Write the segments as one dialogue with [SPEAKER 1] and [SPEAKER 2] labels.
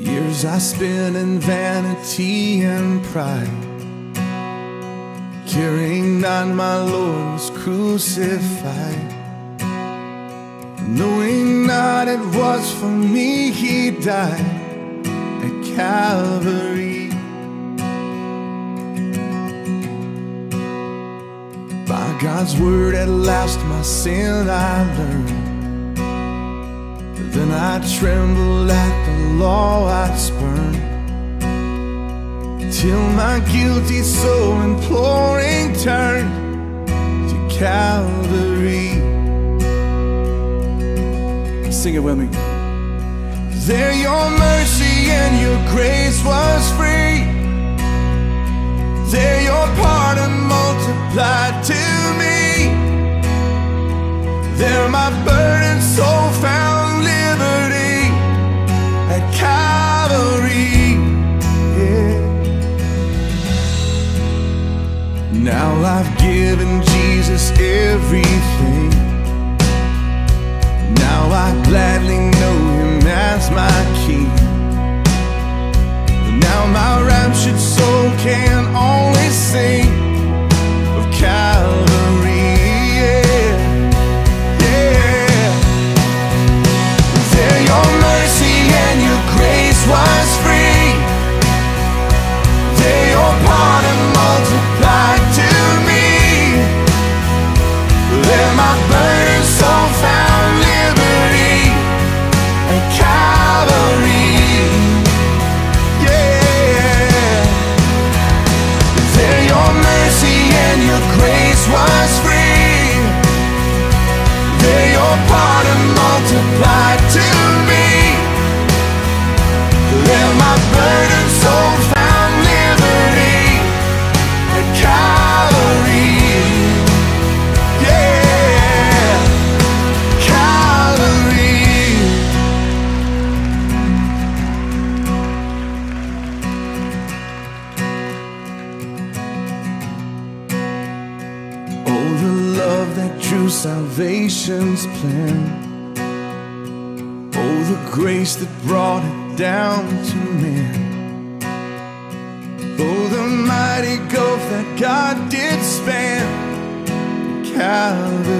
[SPEAKER 1] years I spent in vanity and pride, carrying on my Lord was crucified. Knowing not it was for me he died at Calvary. By God's word at last my sin I learned. Then I trembled at the law I'd spurned Till my guilty soul imploring turned to Calvary. Sing it with me. There your mercy and your grace was free. There your pardon I've given Jesus everything. Now I gladly know him as my king. Now my raptured soul can drew salvation's plan. Oh, the grace that brought it down to men. Oh, the mighty gulf that God did span. Calvary,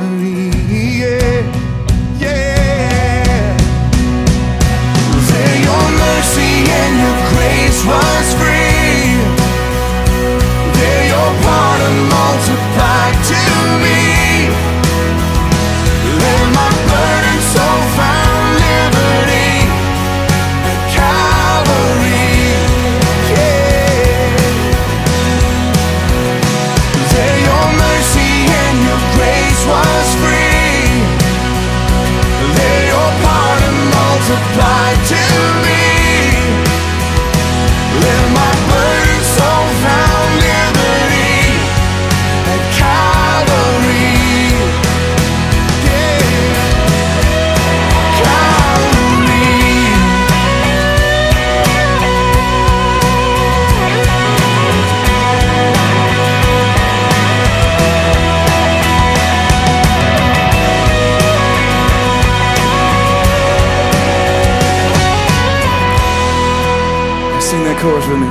[SPEAKER 1] Sing that chorus with me.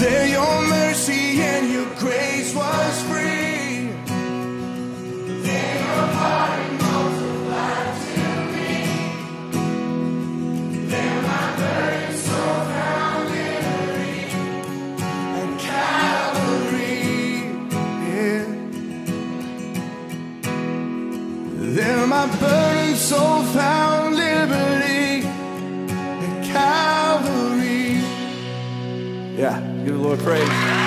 [SPEAKER 1] There your mercy and your grace was free. There your pardon multiplied to me. There my burdened soul found liberty at Calvary. Yeah. There my burdened soul found Yeah, give the Lord praise.